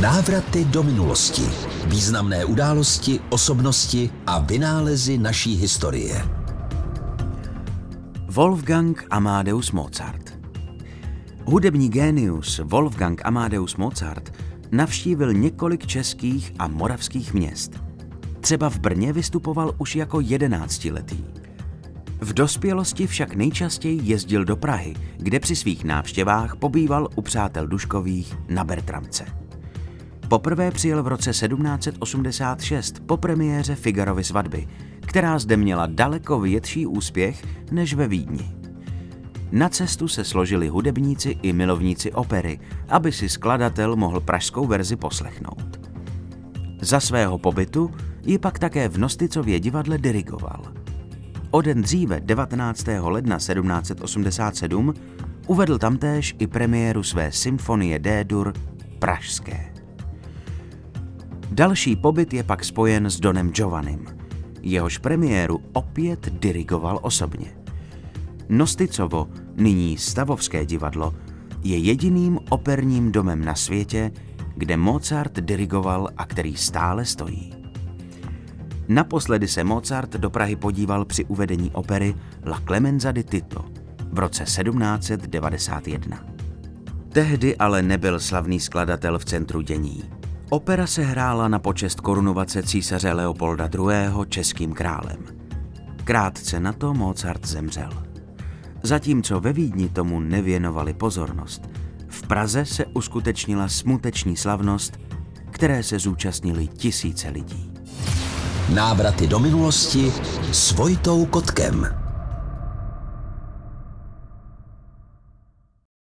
Návraty do minulosti. Významné události, osobnosti a vynálezy naší historie. Wolfgang Amadeus Mozart Hudební génius Wolfgang Amadeus Mozart navštívil několik českých a moravských měst. Třeba v Brně vystupoval už jako jedenáctiletý. V dospělosti však nejčastěji jezdil do Prahy, kde při svých návštěvách pobýval u přátel Duškových na Bertramce. Poprvé přijel v roce 1786 po premiéře Figarovy svatby, která zde měla daleko větší úspěch než ve Vídni. Na cestu se složili hudebníci i milovníci opery, aby si skladatel mohl pražskou verzi poslechnout. Za svého pobytu ji pak také v Nosticově divadle dirigoval. O den dříve, 19. ledna 1787, uvedl tamtéž i premiéru své symfonie D-dur Pražské. Další pobyt je pak spojen s Donem Giovannim. Jehož premiéru opět dirigoval osobně. Nosticovo, nyní Stavovské divadlo, je jediným operním domem na světě, kde Mozart dirigoval a který stále stojí. Naposledy se Mozart do Prahy podíval při uvedení opery La Clemenza di Tito v roce 1791. Tehdy ale nebyl slavný skladatel v centru dění. Opera se hrála na počest korunovace císaře Leopolda II. českým králem. Krátce na to Mozart zemřel. Zatímco ve Vídni tomu nevěnovali pozornost, v Praze se uskutečnila smuteční slavnost, které se zúčastnili tisíce lidí. Návraty do minulosti s Vojtou Kotkem.